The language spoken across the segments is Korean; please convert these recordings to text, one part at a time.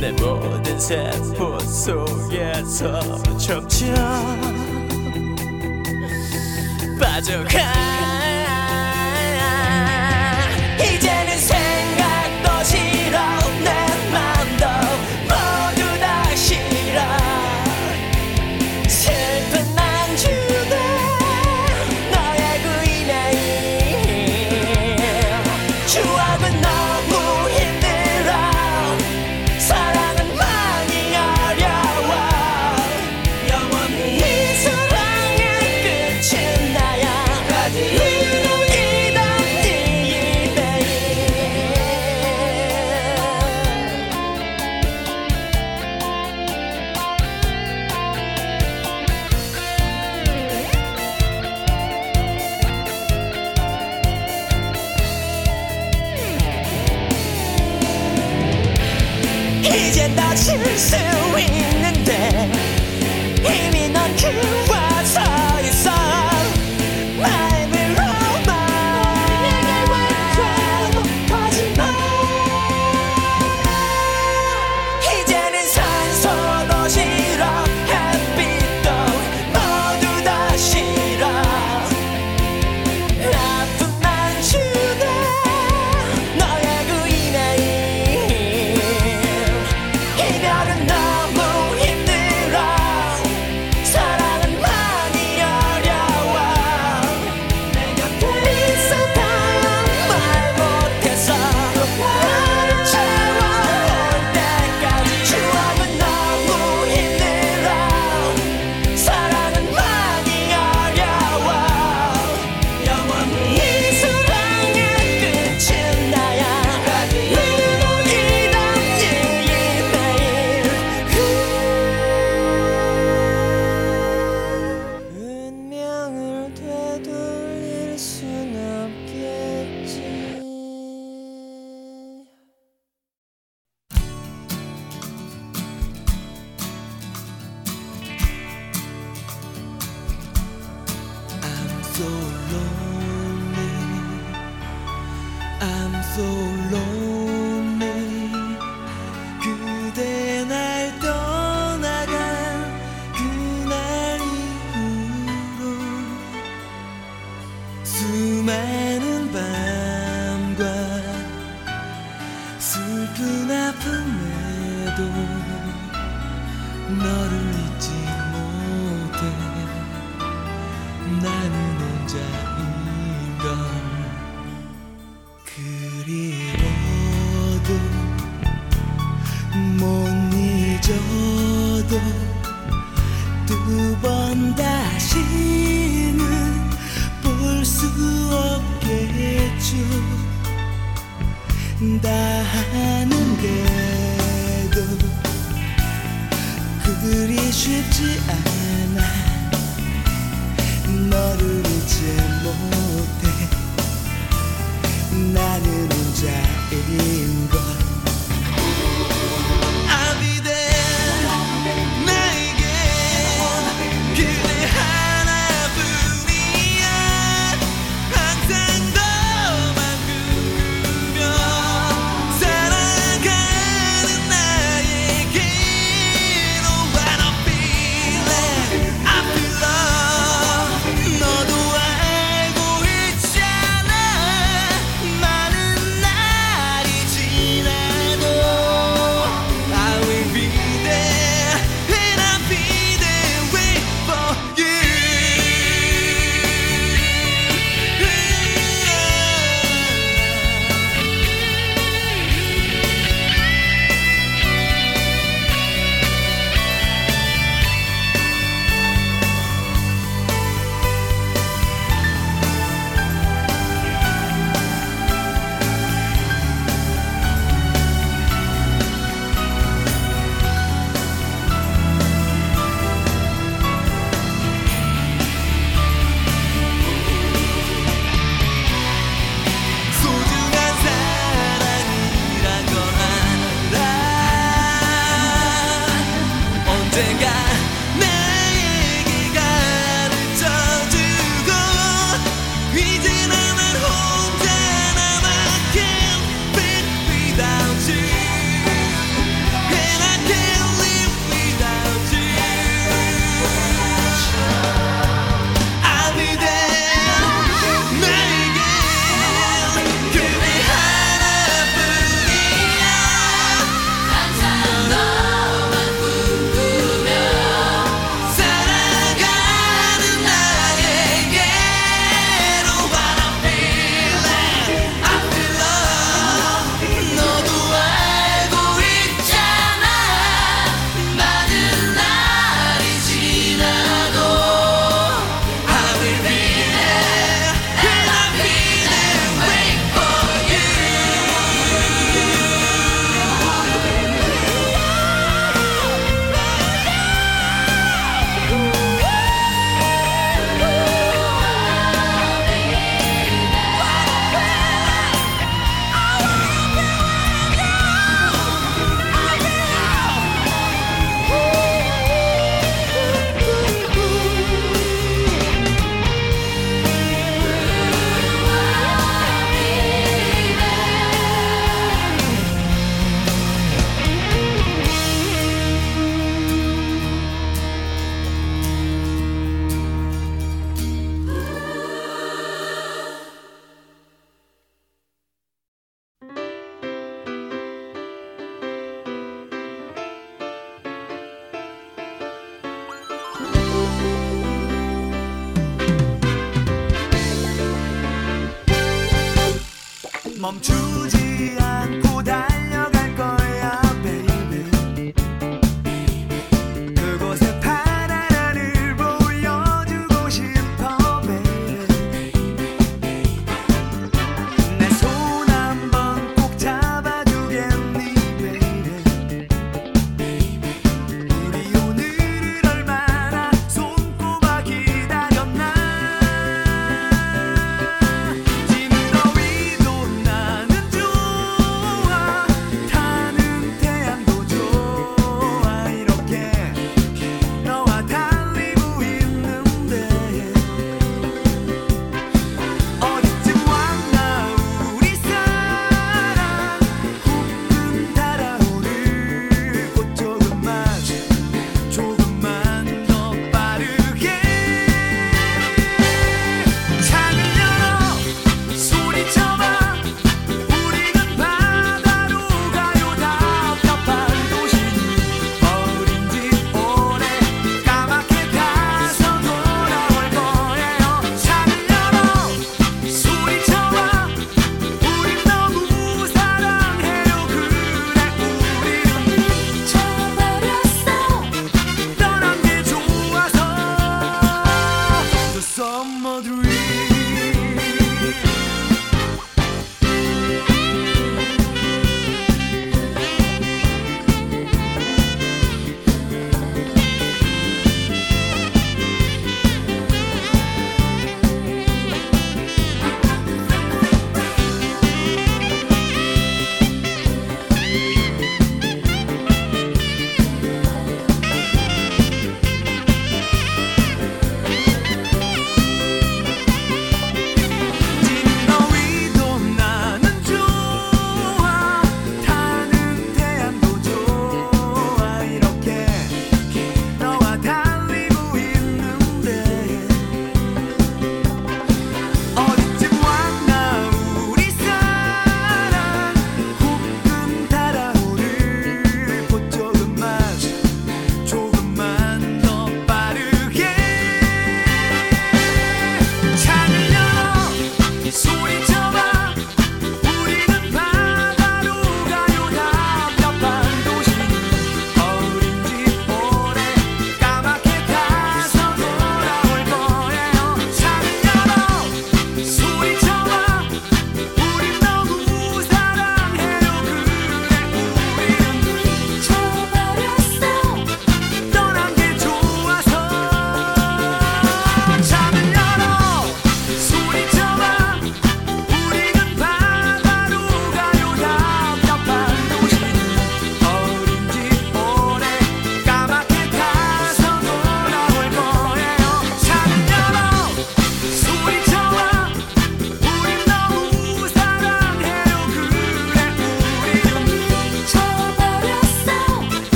내 모든 세포 속에서 점점 빠져가 lonely. I'm so lonely.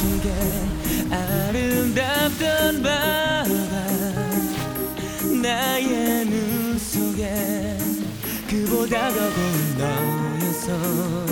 속에 아름답던 바가 나의 눈 속에 그보다 더고운 너였어.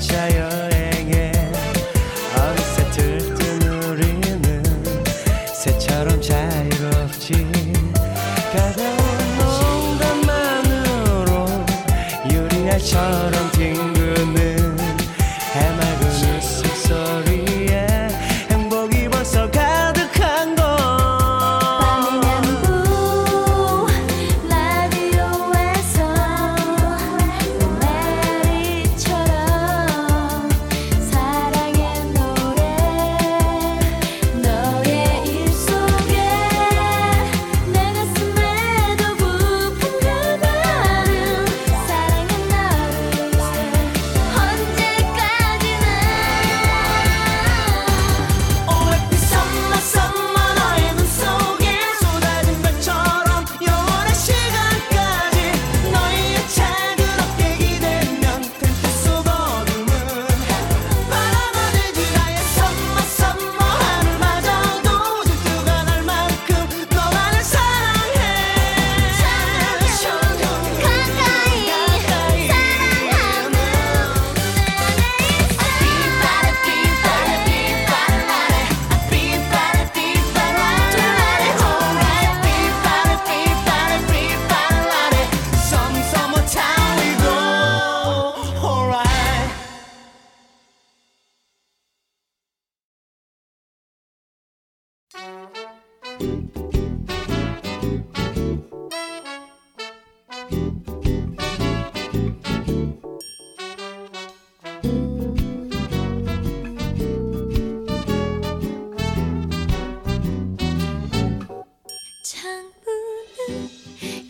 加油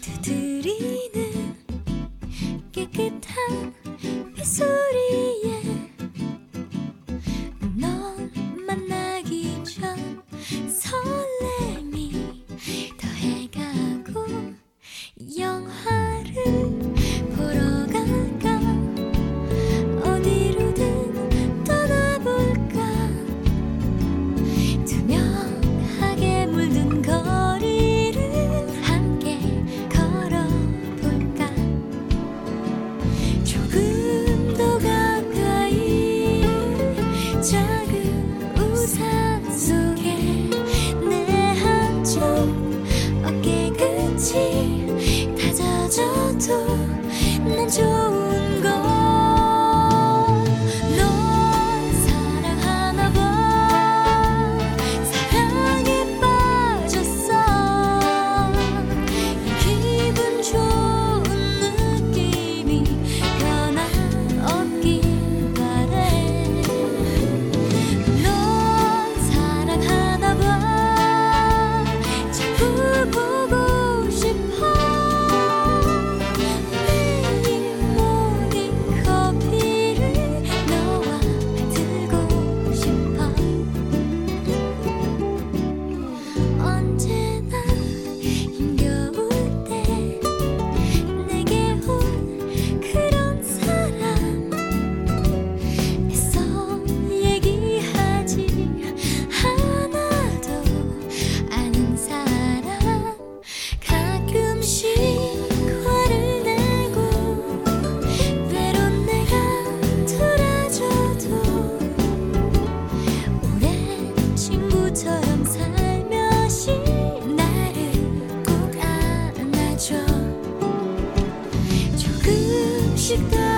두드리는 깨끗한 should go.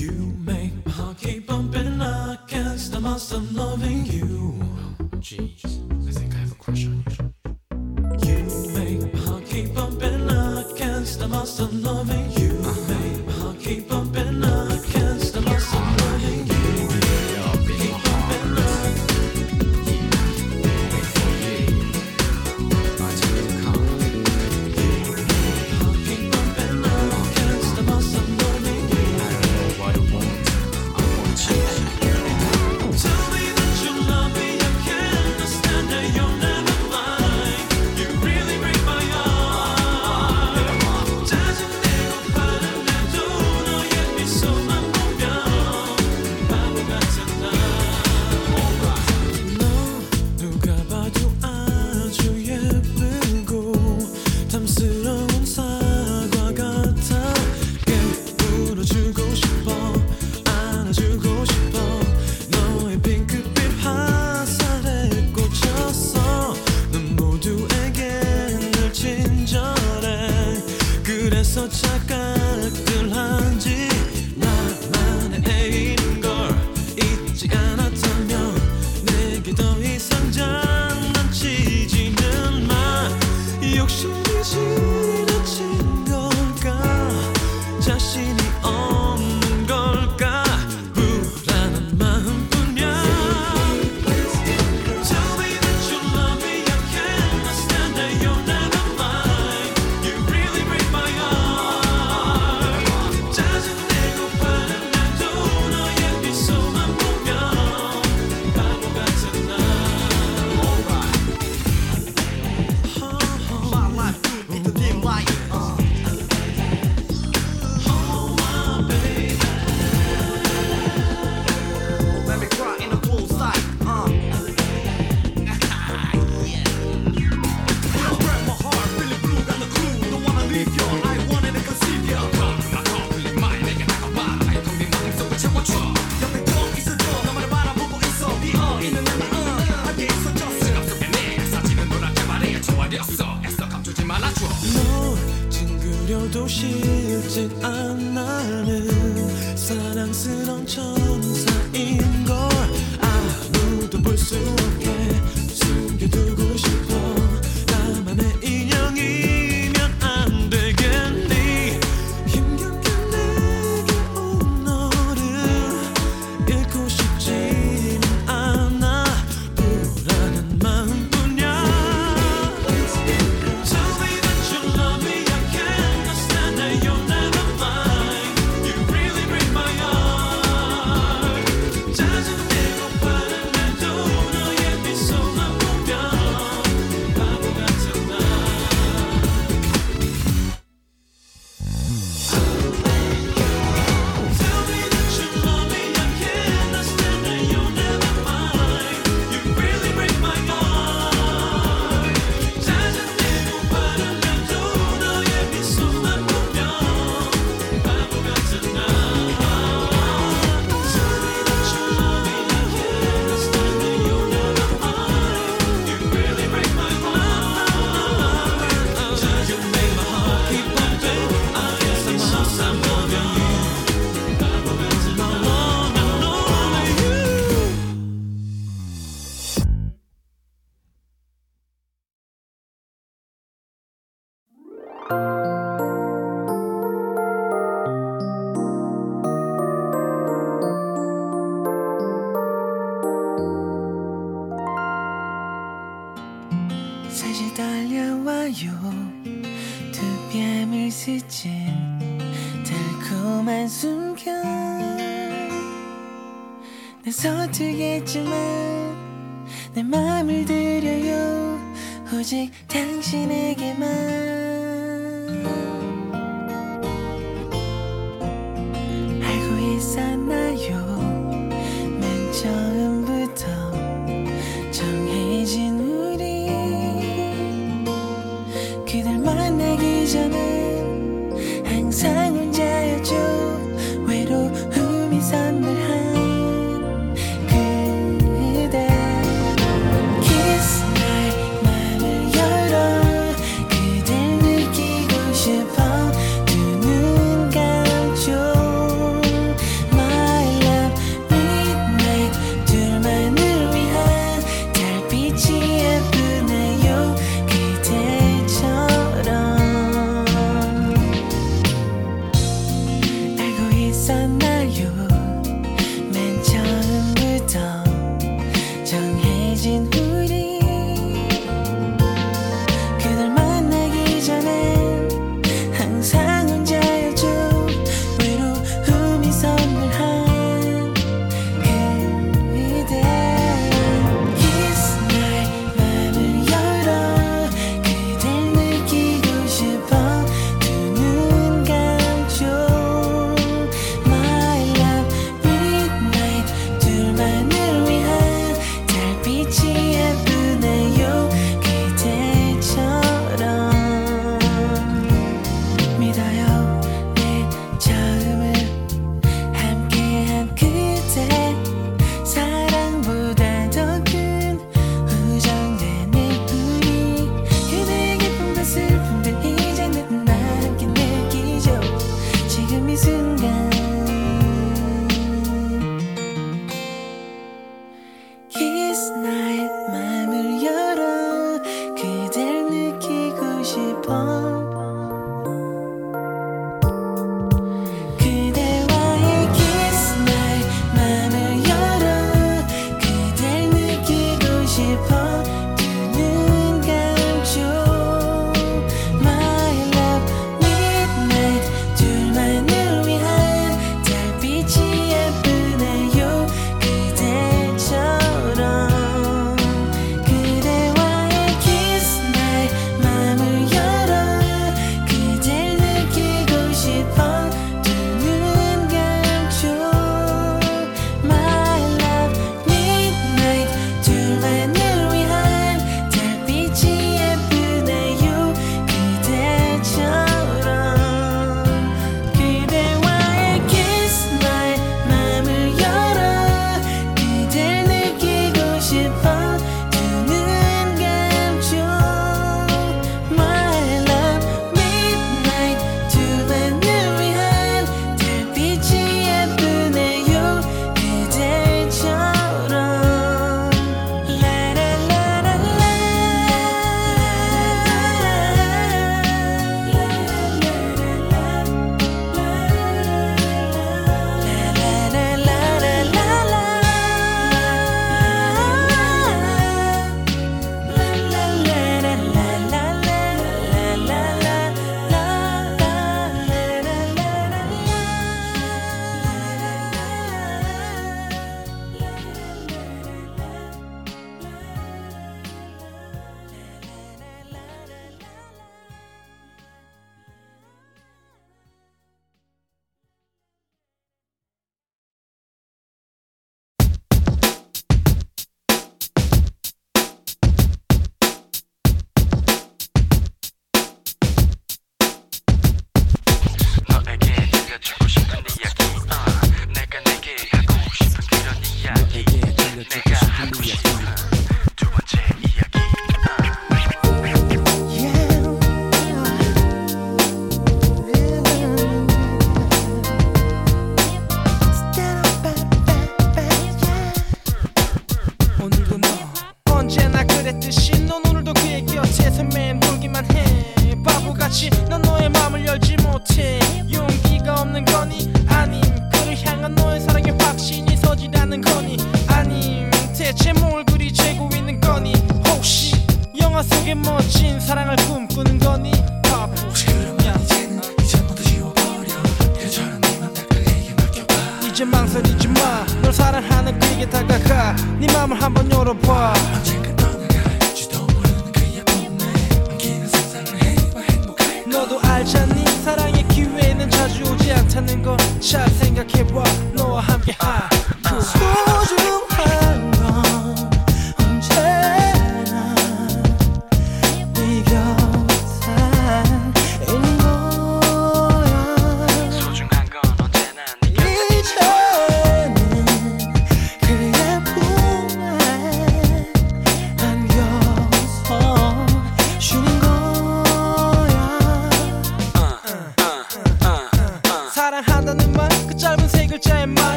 You make my heart keep bumping, against the can't loving you. 오직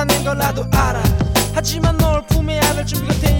괜찮은 걸 나도 알아. 하지만 널 품에 안을 준비가 돼 그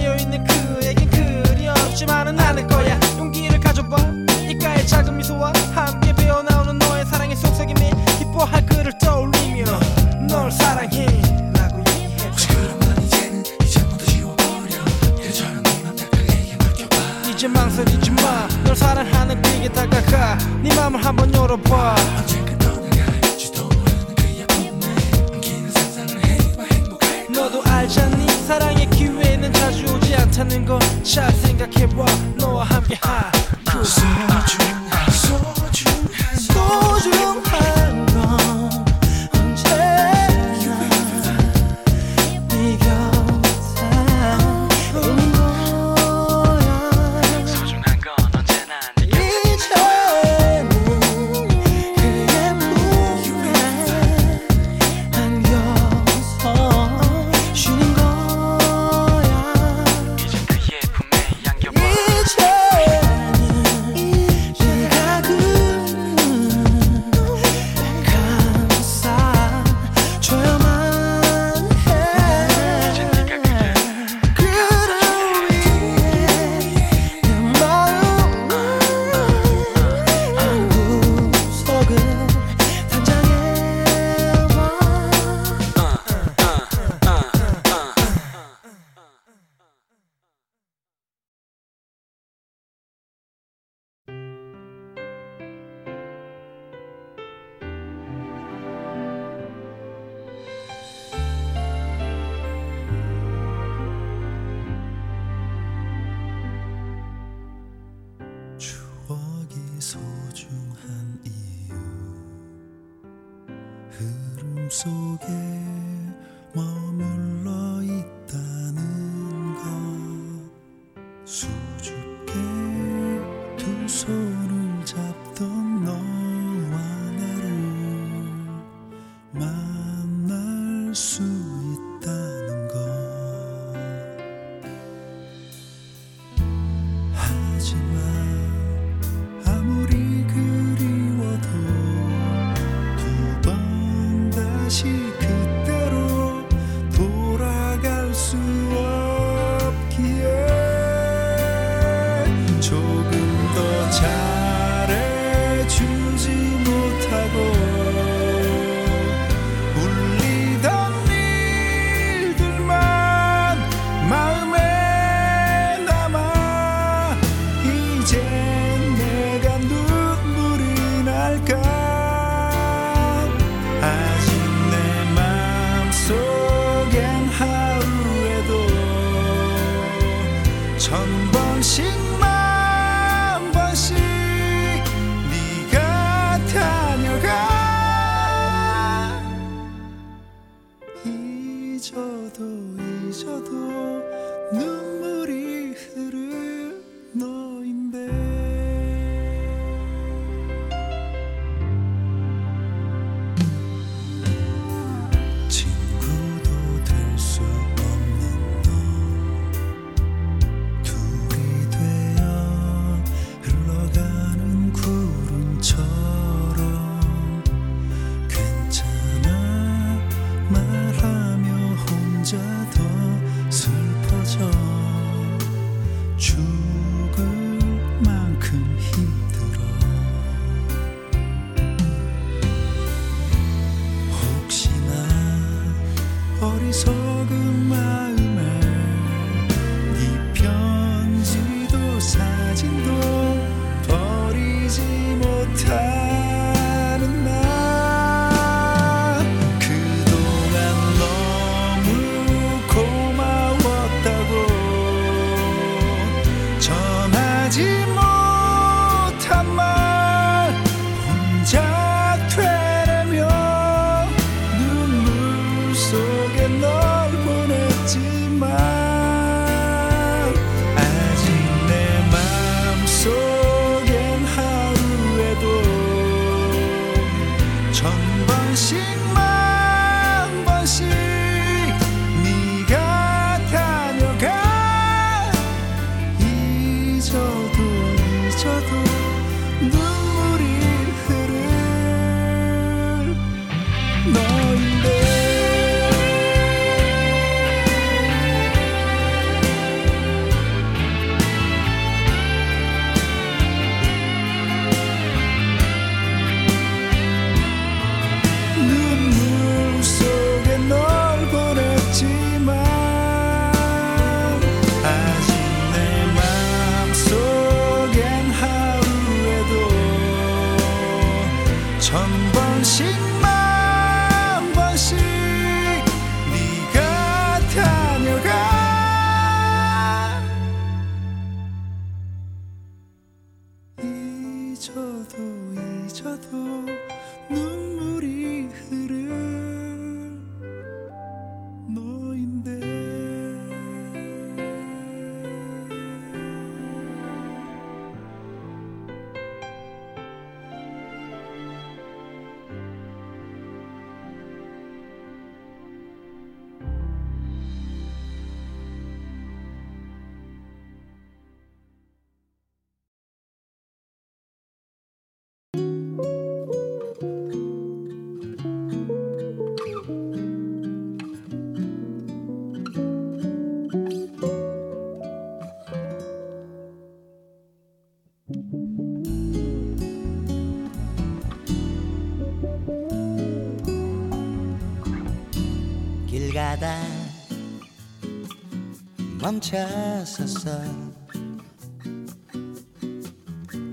찾았어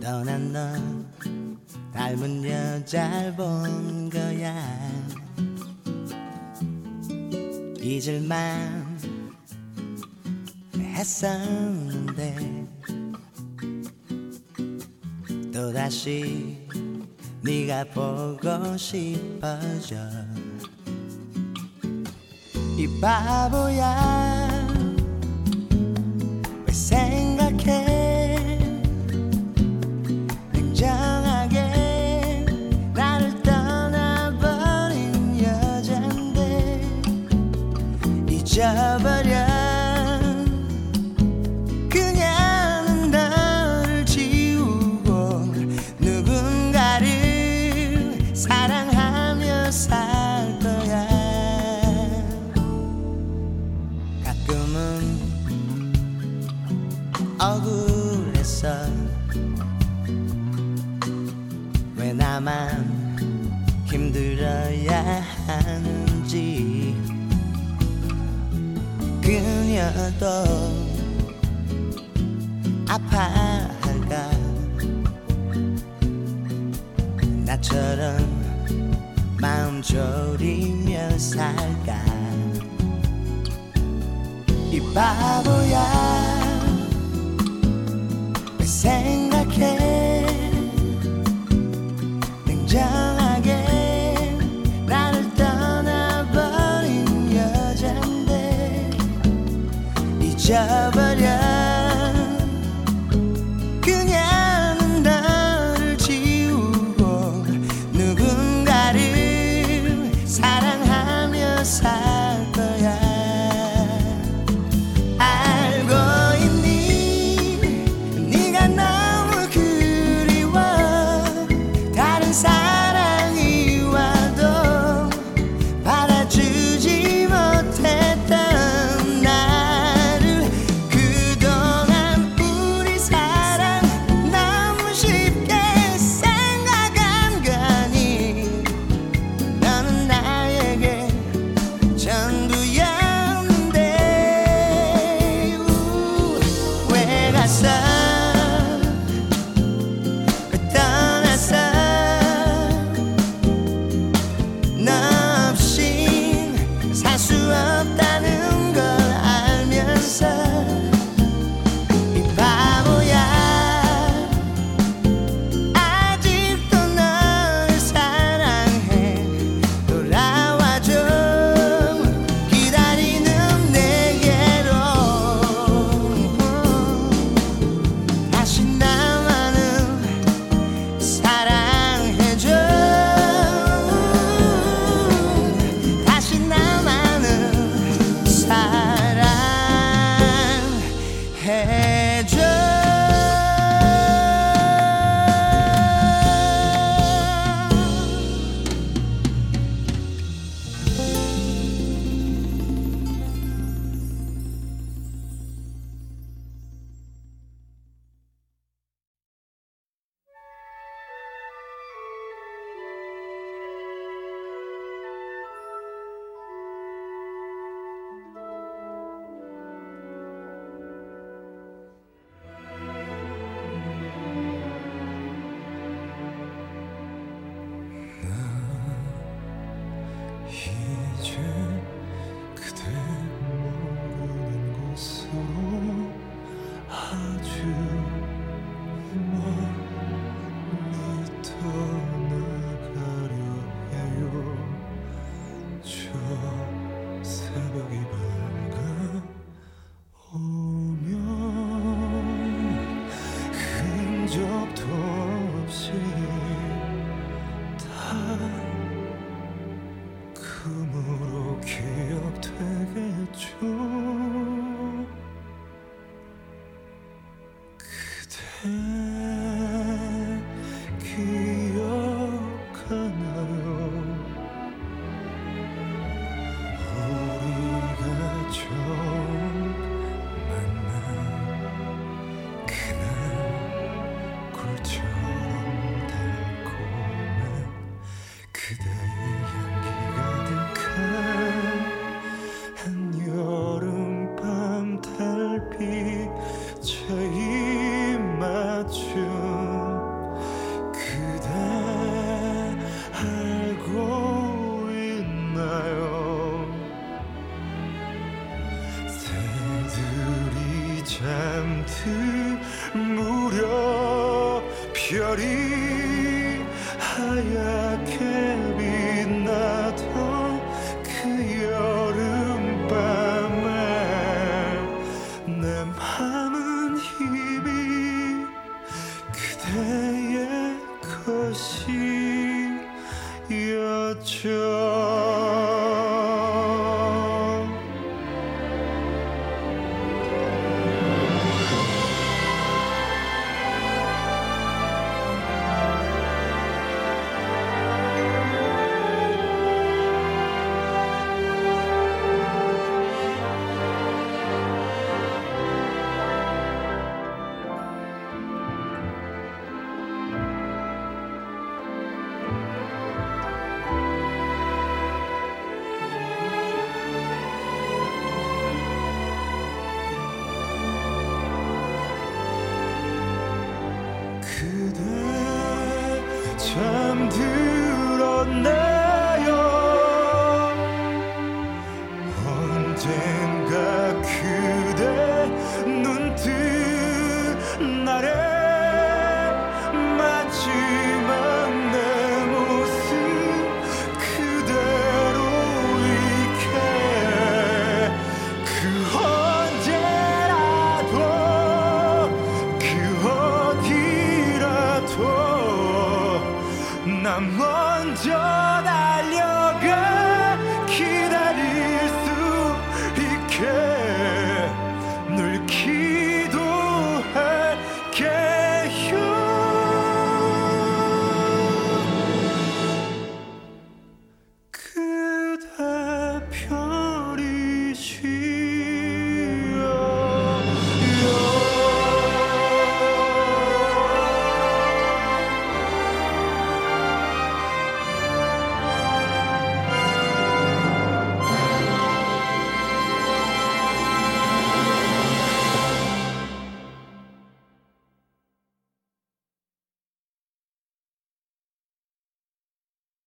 떠난 너 닮은 여잘 본 거야. 잊을만 했었는데 또다시 네가 보고 싶어져. 이 바보야. 생각해. 냉정하게 나를 떠나버린 여잔데 것이